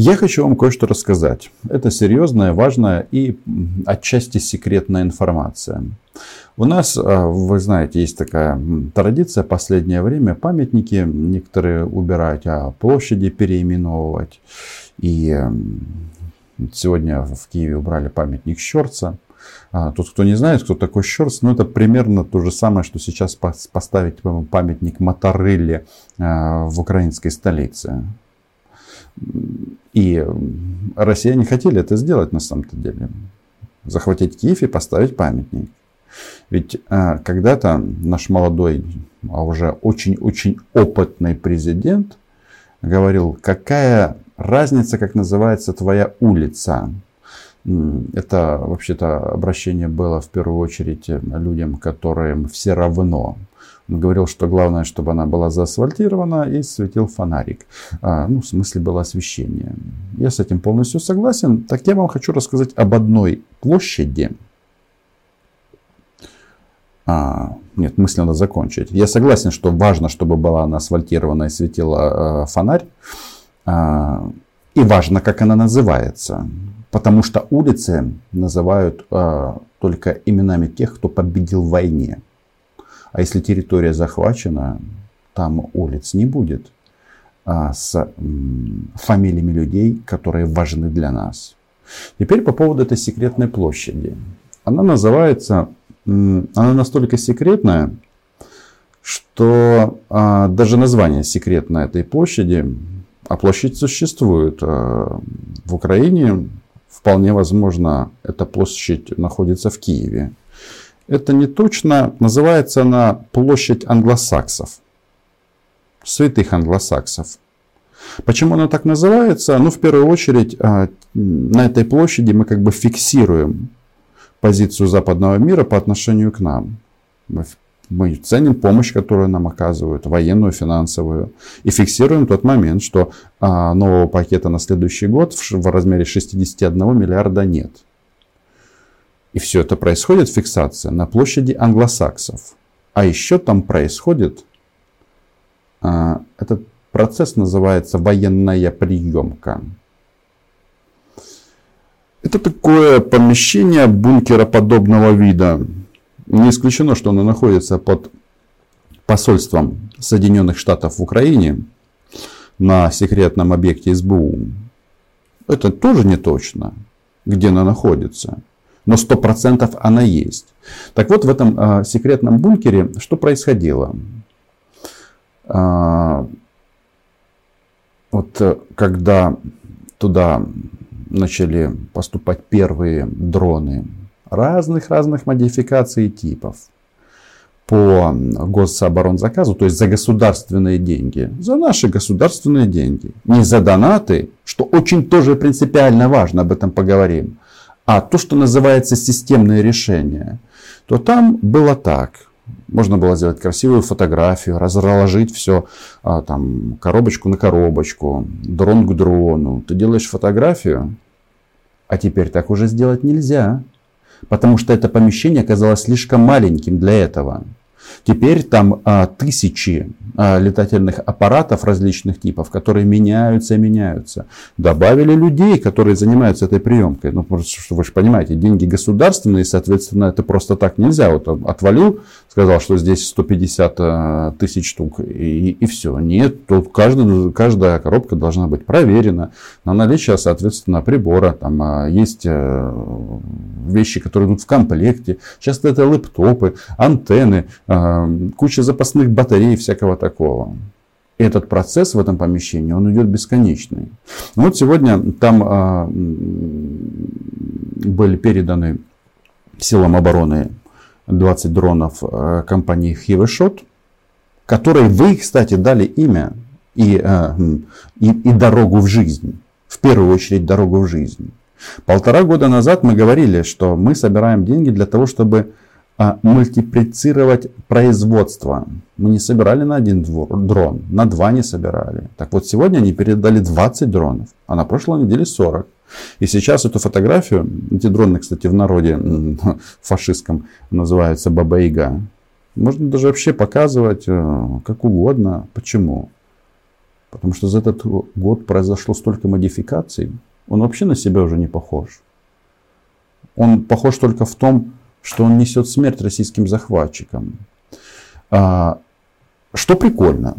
Я хочу вам кое-что рассказать. Это серьезная, важная и отчасти секретная информация. У нас, а, вы знаете, есть такая традиция последнее время памятники некоторые убирать, а площади переименовывать. И сегодня в Киеве убрали памятник Щорца. А, тот, кто не знает, кто такой Щорц, ну это примерно то же самое, что сейчас поставить памятник Моторелле а, в украинской столице. И россияне хотели это сделать на самом-то деле. Захватить Киев и поставить памятник. Ведь а, когда-то наш молодой, а уже очень-очень опытный президент говорил, какая разница, как называется твоя улица. Это вообще-то обращение было в первую очередь людям, которым все равно. Он говорил, что главное, чтобы она была заасфальтирована и светил фонарик. А, ну, в смысле было освещение. Я с этим полностью согласен. Так я вам хочу рассказать об одной площади. А, нет, мысль надо закончить. Я согласен, что важно, чтобы была она асфальтирована и светила э, фонарь. А, и важно, как она называется. Потому что улицы называют э, только именами тех, кто победил в войне. А если территория захвачена, там улиц не будет а, с фамилиями людей, которые важны для нас. Теперь по поводу этой секретной площади. Она называется, она настолько секретная, что а, даже название секретное этой площади, а площадь существует а, в Украине, вполне возможно, эта площадь находится в Киеве. Это не точно. Называется она площадь англосаксов. Святых англосаксов. Почему она так называется? Ну, в первую очередь, а, на этой площади мы как бы фиксируем позицию западного мира по отношению к нам. Мы ценим помощь, которую нам оказывают, военную, финансовую. И фиксируем тот момент, что а, нового пакета на следующий год в размере 61 миллиарда нет. И все это происходит, фиксация, на площади англосаксов. А еще там происходит, а, этот процесс называется военная приемка. Это такое помещение бункера подобного вида. Не исключено, что оно находится под посольством Соединенных Штатов в Украине на секретном объекте СБУ. Это тоже не точно, где она находится но 100% она есть. Так вот, в этом э, секретном бункере что происходило? Э, вот э, когда туда начали поступать первые дроны разных-разных модификаций и типов по гособоронзаказу, то есть за государственные деньги, за наши государственные деньги, не за донаты, что очень тоже принципиально важно, об этом поговорим, а то, что называется системное решение, то там было так. Можно было сделать красивую фотографию, разложить все, а, там, коробочку на коробочку, дрон к дрону. Ты делаешь фотографию, а теперь так уже сделать нельзя. Потому что это помещение оказалось слишком маленьким для этого. Теперь там а, тысячи а, летательных аппаратов различных типов, которые меняются и меняются. Добавили людей, которые занимаются этой приемкой. Ну, что вы же понимаете, деньги государственные, соответственно, это просто так нельзя. Вот отвалил, сказал, что здесь 150 а, тысяч штук, и, и все. Нет, тут каждый, каждая коробка должна быть проверена на наличие, соответственно, прибора. Там а, есть а, вещи, которые идут в комплекте. Часто это лэптопы, антенны, куча запасных батарей, всякого такого. Этот процесс в этом помещении, он идет бесконечный. Вот сегодня там а, были переданы силам обороны 20 дронов а, компании Хивешот, которые вы, кстати, дали имя и, и, и дорогу в жизнь. В первую очередь дорогу в жизнь. Полтора года назад мы говорили, что мы собираем деньги для того, чтобы а, мультиплицировать производство. Мы не собирали на один дрон, на два не собирали. Так вот, сегодня они передали 20 дронов, а на прошлой неделе 40. И сейчас эту фотографию, эти дроны, кстати, в народе фашистском называются Баба-Яга, можно даже вообще показывать э, как угодно. Почему? Потому что за этот год произошло столько модификаций, он вообще на себя уже не похож. Он похож только в том, что он несет смерть российским захватчикам. А, что прикольно,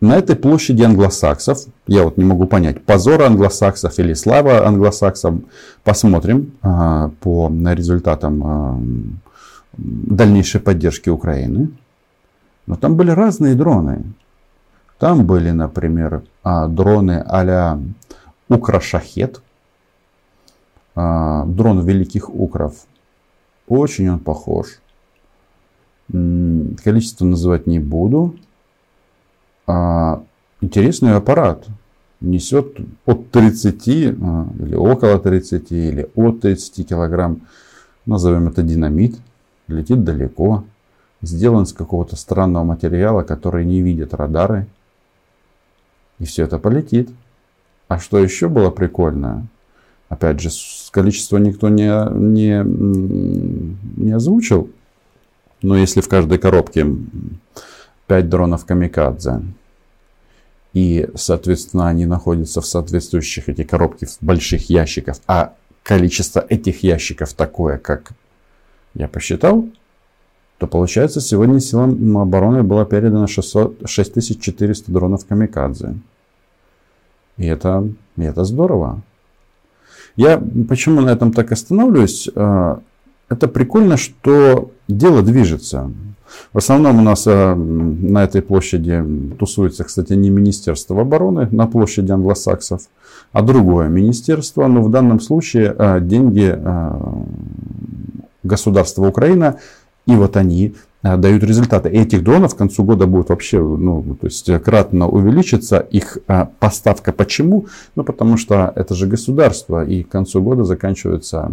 на этой площади англосаксов, я вот не могу понять, позор англосаксов или слава англосаксам, посмотрим а, по результатам а, дальнейшей поддержки Украины. Но там были разные дроны. Там были, например, а, дроны а-ля Украшахет, дрон великих укров. Очень он похож. Количество называть не буду. А, интересный аппарат. Несет от 30 а, или около 30 или от 30 килограмм. Назовем это динамит. Летит далеко. Сделан с какого-то странного материала, который не видят радары. И все это полетит. А что еще было прикольно? Опять же, количество никто не, не, не озвучил. Но если в каждой коробке 5 дронов камикадзе, и, соответственно, они находятся в соответствующих эти коробки в больших ящиках, а количество этих ящиков такое, как я посчитал, то получается сегодня силам обороны было передано 600, 6400 дронов камикадзе. И это, и это здорово. Я почему на этом так останавливаюсь? А, это прикольно, что дело движется. В основном у нас а, на этой площади тусуется, кстати, не Министерство обороны на площади англосаксов, а другое министерство. Но в данном случае а, деньги государства Украина, и вот они дают результаты. Этих дронов к концу года будет вообще ну, то есть кратно увеличиться их э, поставка. Почему? Ну, потому что это же государство, и к концу года заканчиваются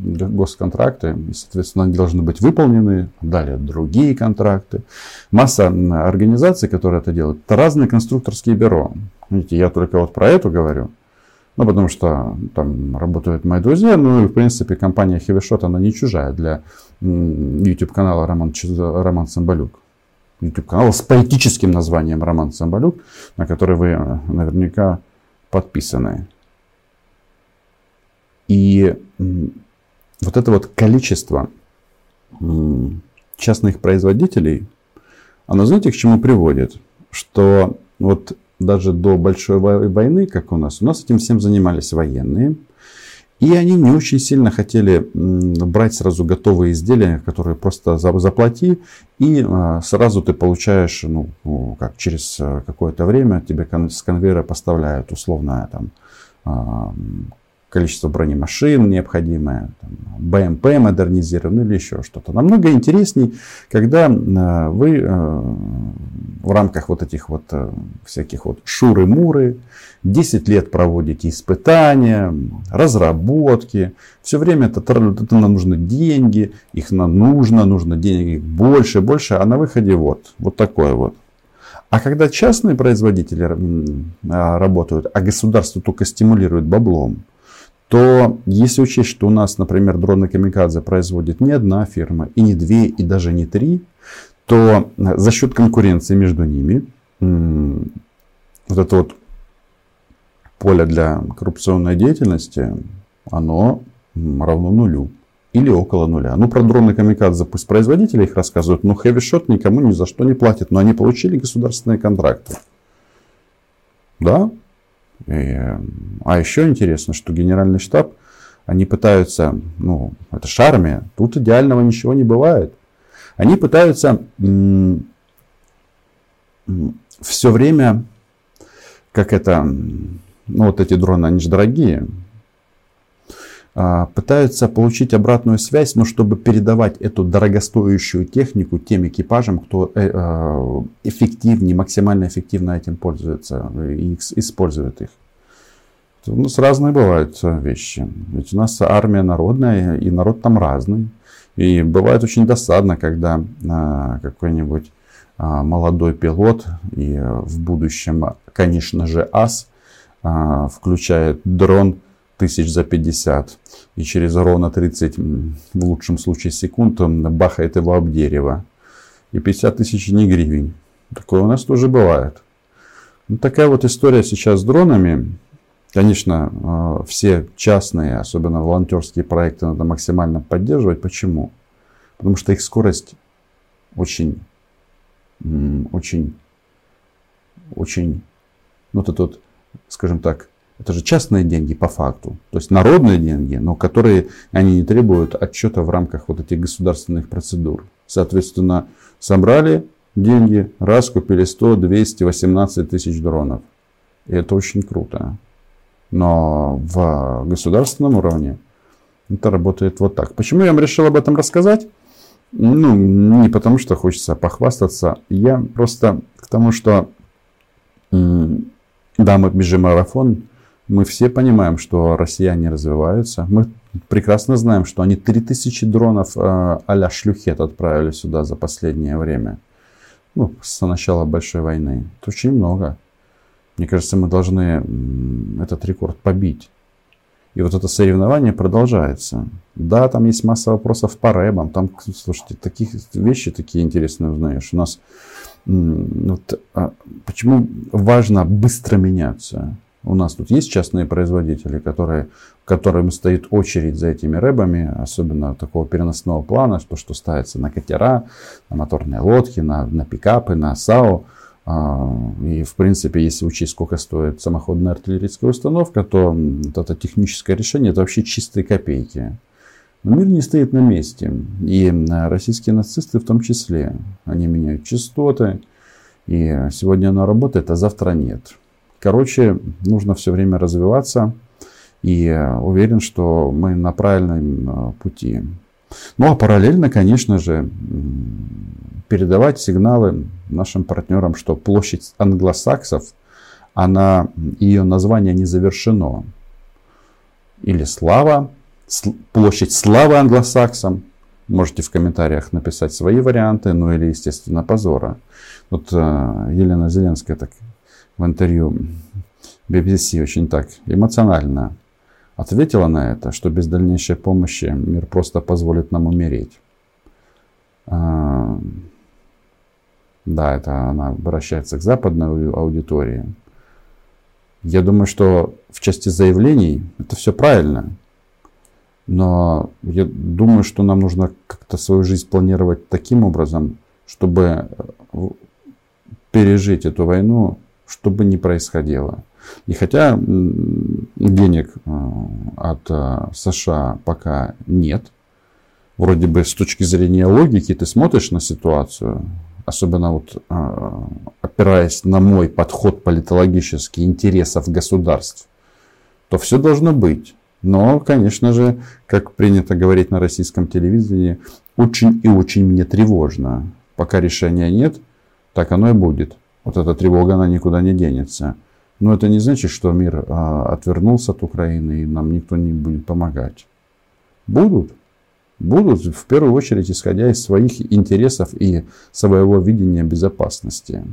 госконтракты, и, соответственно, они должны быть выполнены. Далее другие контракты. Масса организаций, которые это делают, это разные конструкторские бюро. Видите, я только вот про это говорю. Ну, потому что там работают мои друзья. Ну, и, в принципе, компания HeavyShot, она не чужая для YouTube канала Роман, Роман Самбалюк. YouTube канал с поэтическим названием Роман Самбалюк, на который вы э, наверняка подписаны. И вот это вот количество частных производителей, оно знаете, к чему приводит? Что вот даже до большой войны, как у нас, у нас этим всем занимались военные. И они не очень сильно хотели брать сразу готовые изделия, которые просто заплати, и а, сразу ты получаешь, ну, как через э, какое-то время тебе с конвейера поставляют условно там а, количество бронемашин необходимое, там, БМП модернизированный или еще что-то. Намного интересней, когда э, вы э, в рамках вот этих вот э, всяких вот шуры-муры 10 лет проводите испытания, разработки, все время это, это нам нужны деньги, их нам нужно, нужно денег больше, больше, а на выходе вот, вот такое вот. А когда частные производители работают, а государство только стимулирует баблом, то если учесть, что у нас, например, дроны Камикадзе производит не одна фирма, и не две, и даже не три, то э, за счет конкуренции между ними вот это вот поле для коррупционной деятельности, оно равно нулю. Или около нуля. Ну, про дроны Камикадзе пусть производители их рассказывают, но Shot никому ни за что не платит. Но они получили государственные контракты. Да, а еще интересно, что генеральный штаб, они пытаются, ну, это же армия, тут идеального ничего не бывает. Они пытаются все время, как это, ну вот эти дроны, они же дорогие, пытаются получить обратную связь, но чтобы передавать эту дорогостоящую технику тем экипажам, кто э, а, эффективнее, максимально эффективно этим пользуется и использует их. У нас разные бывают вещи. Ведь у нас армия народная, и народ там разный. И бывает очень досадно, когда а, какой-нибудь молодой пилот и в будущем, конечно же, ас включает дрон тысяч за 50. И через ровно 30, в лучшем случае, секунд он бахает его об дерево. И 50 тысяч не гривен. Такое у нас тоже бывает. Ну, такая вот история сейчас с дронами. Конечно, э, все частные, особенно волонтерские проекты надо максимально поддерживать. Почему? Потому что их скорость очень, очень, очень, ну, это тут, скажем так, это же частные деньги по факту. То есть народные деньги, но которые они не требуют отчета в рамках вот этих государственных процедур. Соответственно, собрали деньги, раз купили 100, 200, 18 тысяч дронов. И это очень круто. Но в государственном уровне это работает вот так. Почему я решил об этом рассказать? Ну, не потому что хочется похвастаться. Я просто к тому, что да, мы бежим марафон, мы все понимаем, что россияне развиваются. Мы прекрасно знаем, что они 3000 дронов э, а-ля шлюхет отправили сюда за последнее время. Ну, с начала большой войны. Это очень много. Мне кажется, мы должны этот рекорд побить. И вот это соревнование продолжается. Да, там есть масса вопросов по рэбам. Там, слушайте, таких вещи такие интересные узнаешь. У нас вот, а, почему важно быстро меняться? У нас тут есть частные производители, которые, которым стоит очередь за этими рэбами, особенно такого переносного плана, что, что ставится на катера, на моторные лодки, на, на пикапы, на САУ. А, и, в принципе, если учесть, сколько стоит самоходная артиллерийская установка, то вот это техническое решение это вообще чистые копейки. Но мир не стоит на месте. И российские нацисты в том числе. Они меняют частоты. И сегодня оно работает, а завтра нет. Короче, нужно все время развиваться. И уверен, что мы на правильном э, пути. Ну а параллельно, конечно же, передавать сигналы нашим партнерам, что площадь англосаксов, она, ее название не завершено. Или слава, площадь славы англосаксам. Можете в комментариях написать свои варианты, ну или, естественно, позора. Вот э, Елена Зеленская так в интервью BBC очень так эмоционально ответила на это, что без дальнейшей помощи мир просто позволит нам умереть. А, да, это она обращается к западной аудитории. Я думаю, что в части заявлений это все правильно. Но я думаю, что нам нужно как-то свою жизнь планировать таким образом, чтобы пережить эту войну что бы ни происходило. И хотя денег э, от э, США пока нет, вроде бы с точки зрения логики ты смотришь на ситуацию, особенно вот э, опираясь на мой подход политологический интересов государств, то все должно быть. Но, конечно же, как принято говорить на российском телевидении, очень и очень мне тревожно. Пока решения нет, так оно и будет. Вот эта тревога, она никуда не денется. Но это не значит, что мир а, отвернулся от Украины и нам никто не будет помогать. Будут. Будут в первую очередь исходя из своих интересов и своего видения безопасности.